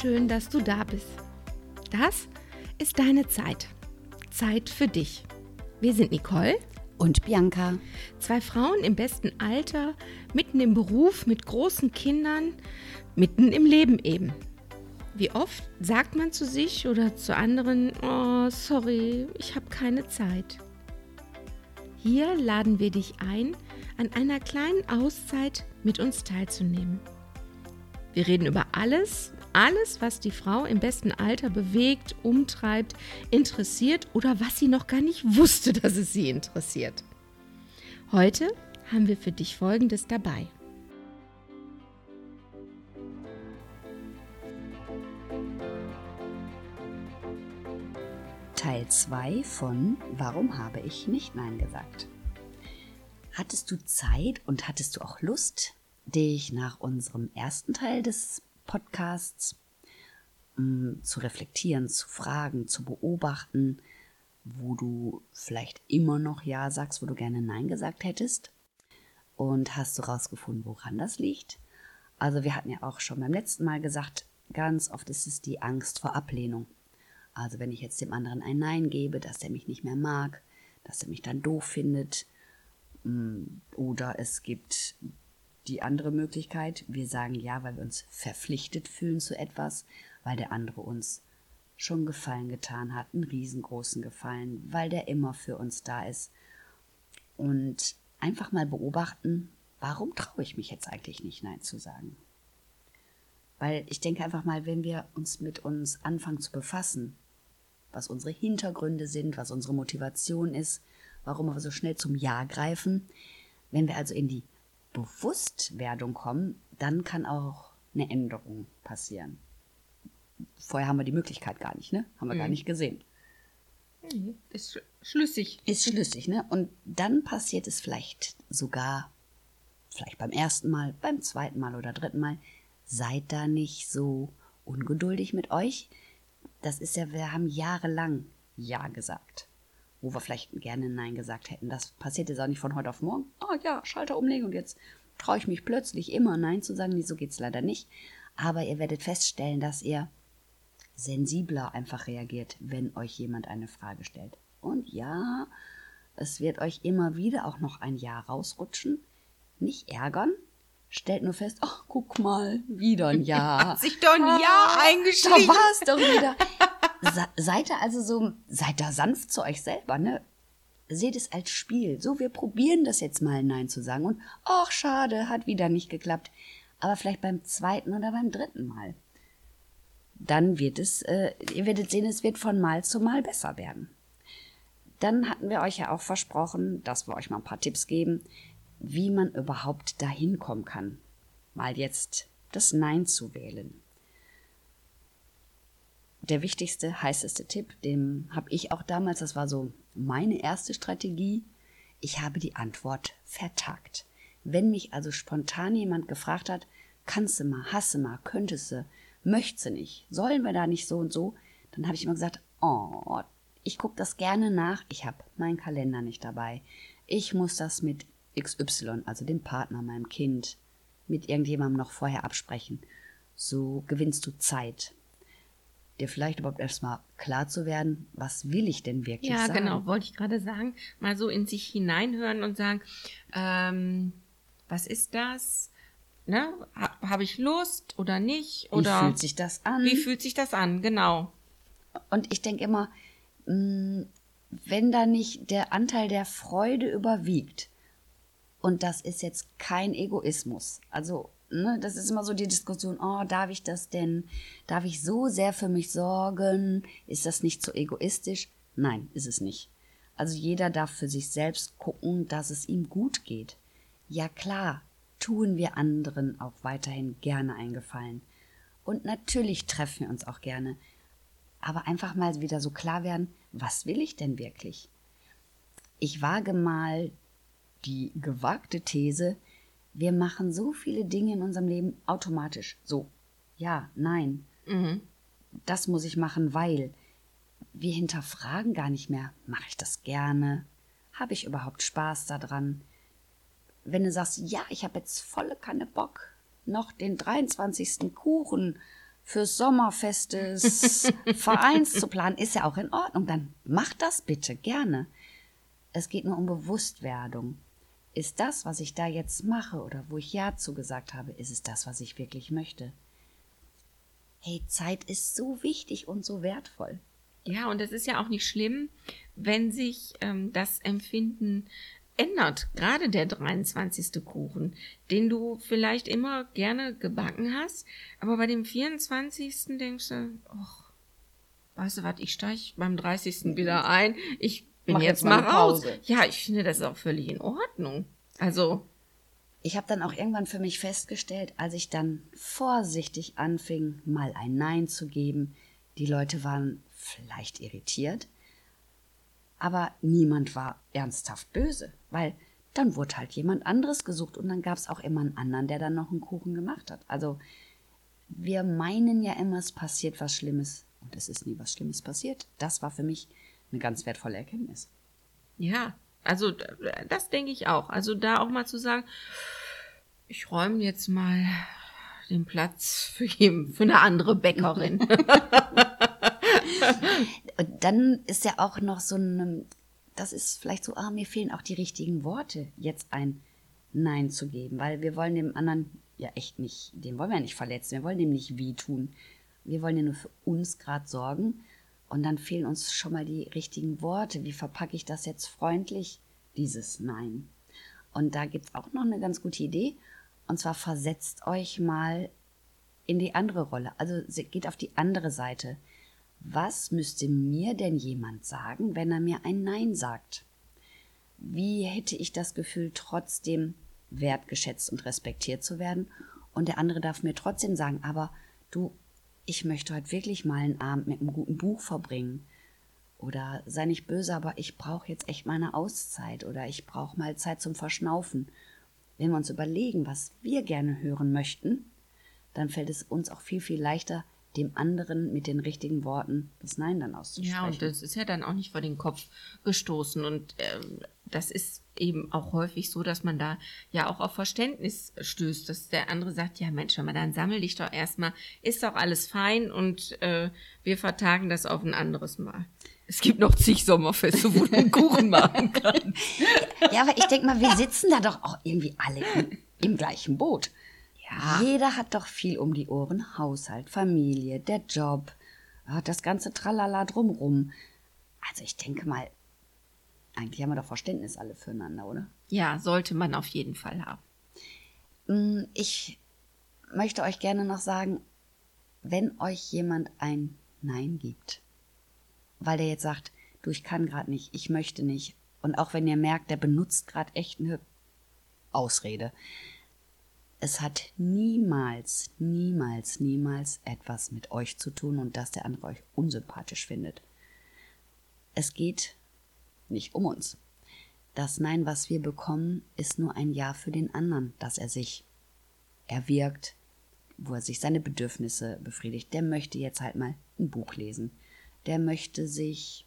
schön, dass du da bist. Das ist deine Zeit. Zeit für dich. Wir sind Nicole und Bianca. Zwei Frauen im besten Alter, mitten im Beruf, mit großen Kindern, mitten im Leben eben. Wie oft sagt man zu sich oder zu anderen, oh, sorry, ich habe keine Zeit. Hier laden wir dich ein, an einer kleinen Auszeit mit uns teilzunehmen. Wir reden über alles, alles, was die Frau im besten Alter bewegt, umtreibt, interessiert oder was sie noch gar nicht wusste, dass es sie interessiert. Heute haben wir für dich Folgendes dabei. Teil 2 von Warum habe ich nicht Nein gesagt? Hattest du Zeit und hattest du auch Lust, dich nach unserem ersten Teil des Podcasts mm, zu reflektieren, zu fragen, zu beobachten, wo du vielleicht immer noch Ja sagst, wo du gerne Nein gesagt hättest? Und hast du rausgefunden, woran das liegt? Also wir hatten ja auch schon beim letzten Mal gesagt, ganz oft ist es die Angst vor Ablehnung. Also wenn ich jetzt dem anderen ein Nein gebe, dass er mich nicht mehr mag, dass er mich dann doof findet. Mm, oder es gibt die andere Möglichkeit, wir sagen ja, weil wir uns verpflichtet fühlen zu etwas, weil der andere uns schon Gefallen getan hat, einen riesengroßen Gefallen, weil der immer für uns da ist. Und einfach mal beobachten, warum traue ich mich jetzt eigentlich nicht Nein zu sagen? Weil ich denke einfach mal, wenn wir uns mit uns anfangen zu befassen, was unsere Hintergründe sind, was unsere Motivation ist, warum wir so schnell zum Ja greifen, wenn wir also in die Bewusstwerdung kommen, dann kann auch eine Änderung passieren. Vorher haben wir die Möglichkeit gar nicht, ne? Haben wir mhm. gar nicht gesehen. Ist schlüssig. Ist schlüssig, ne? Und dann passiert es vielleicht sogar, vielleicht beim ersten Mal, beim zweiten Mal oder dritten Mal, seid da nicht so ungeduldig mit euch. Das ist ja, wir haben jahrelang Ja gesagt, wo wir vielleicht gerne Nein gesagt hätten. Das passiert jetzt auch nicht von heute auf morgen. Ah oh ja, Schalter umlegen und jetzt traue ich mich plötzlich immer Nein zu sagen. Nee, so geht es leider nicht. Aber ihr werdet feststellen, dass ihr sensibler einfach reagiert, wenn euch jemand eine Frage stellt. Und ja, es wird euch immer wieder auch noch ein Ja rausrutschen. Nicht ärgern. Stellt nur fest, ach, guck mal, wieder ein Ja. Hat sich doch ein Ja ah, eingeschrieben. Da war es doch wieder. seid ihr also so, seid da sanft zu euch selber, ne? Seht es als Spiel. So, wir probieren das jetzt mal Nein zu sagen. Und, ach, schade, hat wieder nicht geklappt. Aber vielleicht beim zweiten oder beim dritten Mal dann wird es, äh, ihr werdet sehen, es wird von Mal zu Mal besser werden. Dann hatten wir euch ja auch versprochen, dass wir euch mal ein paar Tipps geben, wie man überhaupt dahin kommen kann, mal jetzt das Nein zu wählen. Der wichtigste, heißeste Tipp, den habe ich auch damals, das war so meine erste Strategie, ich habe die Antwort vertagt. Wenn mich also spontan jemand gefragt hat, kannst du mal, hasse mal, könntest du, möchte sie nicht, sollen wir da nicht so und so, dann habe ich immer gesagt, oh, ich gucke das gerne nach, ich habe meinen Kalender nicht dabei. Ich muss das mit XY, also dem Partner, meinem Kind, mit irgendjemandem noch vorher absprechen. So gewinnst du Zeit. Dir vielleicht überhaupt erstmal klar zu werden, was will ich denn wirklich ja, sagen? Ja, genau, wollte ich gerade sagen. Mal so in sich hineinhören und sagen, ähm, was ist das? ne, habe ich Lust oder nicht? Oder wie fühlt sich das an? Wie fühlt sich das an, genau. Und ich denke immer, mm, wenn da nicht der Anteil der Freude überwiegt, und das ist jetzt kein Egoismus, also ne, das ist immer so die Diskussion, oh, darf ich das denn? Darf ich so sehr für mich sorgen? Ist das nicht so egoistisch? Nein, ist es nicht. Also jeder darf für sich selbst gucken, dass es ihm gut geht. Ja klar, tun wir anderen auch weiterhin gerne einen Gefallen. Und natürlich treffen wir uns auch gerne. Aber einfach mal wieder so klar werden, was will ich denn wirklich? Ich wage mal die gewagte These, wir machen so viele Dinge in unserem Leben automatisch. So, ja, nein. Mhm. Das muss ich machen, weil wir hinterfragen gar nicht mehr, mache ich das gerne? Habe ich überhaupt Spaß daran? wenn du sagst, ja, ich habe jetzt volle Kanne Bock, noch den 23. Kuchen fürs Sommerfest des Vereins zu planen, ist ja auch in Ordnung. Dann macht das bitte gerne. Es geht nur um Bewusstwerdung. Ist das, was ich da jetzt mache oder wo ich Ja zugesagt habe, ist es das, was ich wirklich möchte? Hey, Zeit ist so wichtig und so wertvoll. Ja, und es ist ja auch nicht schlimm, wenn sich ähm, das Empfinden ändert. Gerade der 23. Kuchen, den du vielleicht immer gerne gebacken hast, aber bei dem 24. denkst du, ach, weißt du was, ich steige beim 30. wieder ein, ich bin Mach jetzt, mal raus. Ja, ich finde das ist auch völlig in Ordnung. Also. Ich habe dann auch irgendwann für mich festgestellt, als ich dann vorsichtig anfing, mal ein Nein zu geben, die Leute waren vielleicht irritiert, aber niemand war ernsthaft böse, weil dann wurde halt jemand anderes gesucht und dann gab es auch immer einen anderen, der dann noch einen Kuchen gemacht hat. Also wir meinen ja immer, es passiert was Schlimmes und es ist nie was Schlimmes passiert. Das war für mich eine ganz wertvolle Erkenntnis. Ja, also das denke ich auch. Also da auch mal zu sagen, ich räume jetzt mal den Platz für, jeden, für eine andere Bäckerin. Und dann ist ja auch noch so ein, das ist vielleicht so, ah, mir fehlen auch die richtigen Worte, jetzt ein Nein zu geben, weil wir wollen dem anderen ja echt nicht, den wollen wir ja nicht verletzen, wir wollen dem nicht wehtun. Wir wollen ja nur für uns gerade sorgen. Und dann fehlen uns schon mal die richtigen Worte. Wie verpacke ich das jetzt freundlich, dieses Nein? Und da gibt es auch noch eine ganz gute Idee. Und zwar versetzt euch mal in die andere Rolle. Also geht auf die andere Seite. Was müsste mir denn jemand sagen, wenn er mir ein Nein sagt? Wie hätte ich das Gefühl, trotzdem wertgeschätzt und respektiert zu werden? Und der andere darf mir trotzdem sagen, aber du, ich möchte heute wirklich mal einen Abend mit einem guten Buch verbringen. Oder sei nicht böse, aber ich brauche jetzt echt mal eine Auszeit oder ich brauche mal Zeit zum Verschnaufen. Wenn wir uns überlegen, was wir gerne hören möchten, dann fällt es uns auch viel, viel leichter, dem anderen mit den richtigen Worten das Nein dann auszusprechen. Ja, und das ist ja dann auch nicht vor den Kopf gestoßen. Und äh, das ist eben auch häufig so, dass man da ja auch auf Verständnis stößt, dass der andere sagt, ja Mensch, mal, dann sammel dich doch erstmal, ist doch alles fein und äh, wir vertagen das auf ein anderes Mal. Es gibt noch zig Sommerfeste, wo einen Kuchen machen kannst. Ja, aber ich denke mal, wir sitzen da doch auch irgendwie alle im, im gleichen Boot. Ja. Jeder hat doch viel um die Ohren. Haushalt, Familie, der Job, das ganze Tralala drumrum. Also ich denke mal, eigentlich haben wir doch Verständnis alle füreinander, oder? Ja, sollte man auf jeden Fall haben. Mm, ich möchte euch gerne noch sagen, wenn euch jemand ein Nein gibt, weil der jetzt sagt, du, ich kann gerade nicht, ich möchte nicht, und auch wenn ihr merkt, der benutzt gerade echt eine Ausrede, es hat niemals, niemals, niemals etwas mit euch zu tun und dass der andere euch unsympathisch findet. Es geht nicht um uns. Das Nein, was wir bekommen, ist nur ein Ja für den anderen, dass er sich erwirkt, wo er sich seine Bedürfnisse befriedigt. Der möchte jetzt halt mal ein Buch lesen. Der möchte sich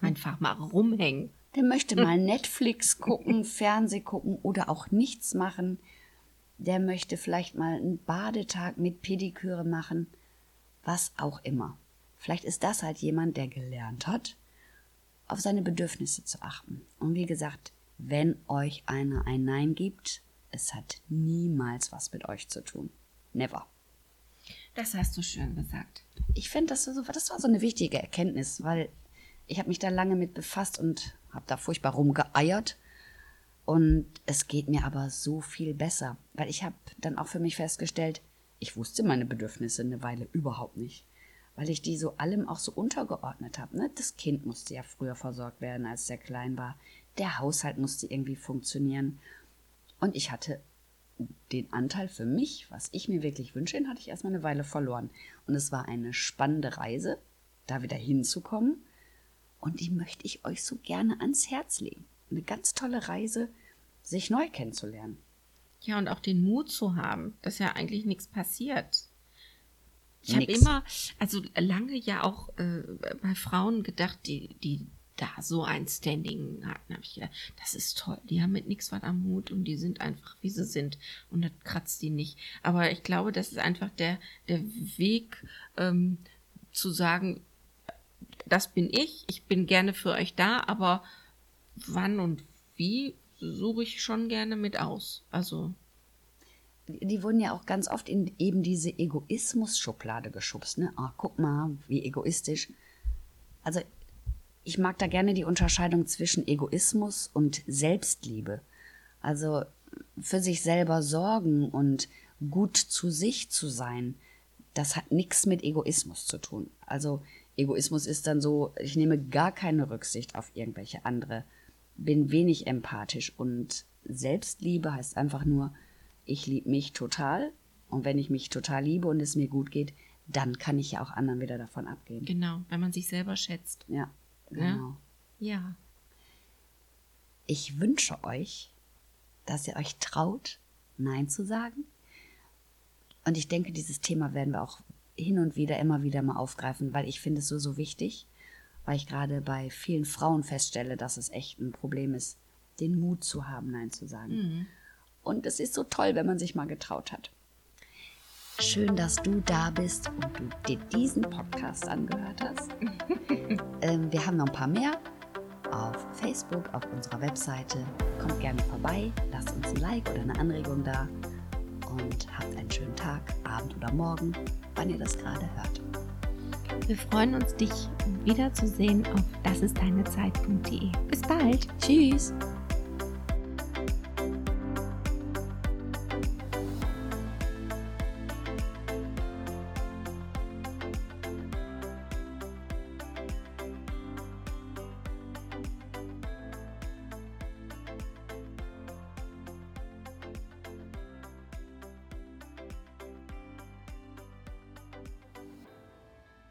einfach mal rumhängen. Der möchte mal Netflix gucken, Fernseh gucken oder auch nichts machen der möchte vielleicht mal einen Badetag mit Pediküre machen, was auch immer. Vielleicht ist das halt jemand, der gelernt hat, auf seine Bedürfnisse zu achten. Und wie gesagt, wenn euch einer ein Nein gibt, es hat niemals was mit euch zu tun. Never. Das hast du schön gesagt. Ich finde, das, so, das war so eine wichtige Erkenntnis, weil ich habe mich da lange mit befasst und habe da furchtbar rumgeeiert und es geht mir aber so viel besser, weil ich habe dann auch für mich festgestellt, ich wusste meine Bedürfnisse eine Weile überhaupt nicht, weil ich die so allem auch so untergeordnet habe. Ne? Das Kind musste ja früher versorgt werden, als der klein war. Der Haushalt musste irgendwie funktionieren. Und ich hatte den Anteil für mich, was ich mir wirklich wünsche, den hatte ich erstmal eine Weile verloren. Und es war eine spannende Reise, da wieder hinzukommen. Und die möchte ich euch so gerne ans Herz legen eine ganz tolle Reise, sich neu kennenzulernen. Ja, und auch den Mut zu haben, dass ja eigentlich nichts passiert. Ich habe immer, also lange ja auch äh, bei Frauen gedacht, die, die da so ein Standing hatten, habe ich gedacht, das ist toll. Die haben mit nichts was am Hut und die sind einfach, wie sie sind. Und das kratzt die nicht. Aber ich glaube, das ist einfach der, der Weg ähm, zu sagen, das bin ich, ich bin gerne für euch da, aber wann und wie suche ich schon gerne mit aus. Also. Die wurden ja auch ganz oft in eben diese Egoismus-Schublade geschubst. Ne? Ach, guck mal, wie egoistisch. Also ich mag da gerne die Unterscheidung zwischen Egoismus und Selbstliebe. Also für sich selber sorgen und gut zu sich zu sein, das hat nichts mit Egoismus zu tun. Also Egoismus ist dann so, ich nehme gar keine Rücksicht auf irgendwelche andere, bin wenig empathisch und Selbstliebe heißt einfach nur, ich liebe mich total und wenn ich mich total liebe und es mir gut geht, dann kann ich ja auch anderen wieder davon abgehen. Genau, wenn man sich selber schätzt. Ja, genau. Ja. ja. Ich wünsche euch, dass ihr euch traut, Nein zu sagen. Und ich denke, dieses Thema werden wir auch hin und wieder immer wieder mal aufgreifen, weil ich finde es so, so wichtig, weil ich gerade bei vielen Frauen feststelle, dass es echt ein Problem ist, den Mut zu haben, Nein zu sagen. Mhm. Und es ist so toll, wenn man sich mal getraut hat. Schön, dass du da bist und du dir diesen Podcast angehört hast. ähm, wir haben noch ein paar mehr auf Facebook, auf unserer Webseite. Kommt gerne vorbei, lasst uns ein Like oder eine Anregung da und habt einen schönen Tag, Abend oder Morgen, wann ihr das gerade hört. Wir freuen uns, dich wiederzusehen auf dasistdeinezeit.de. Bis bald. Tschüss.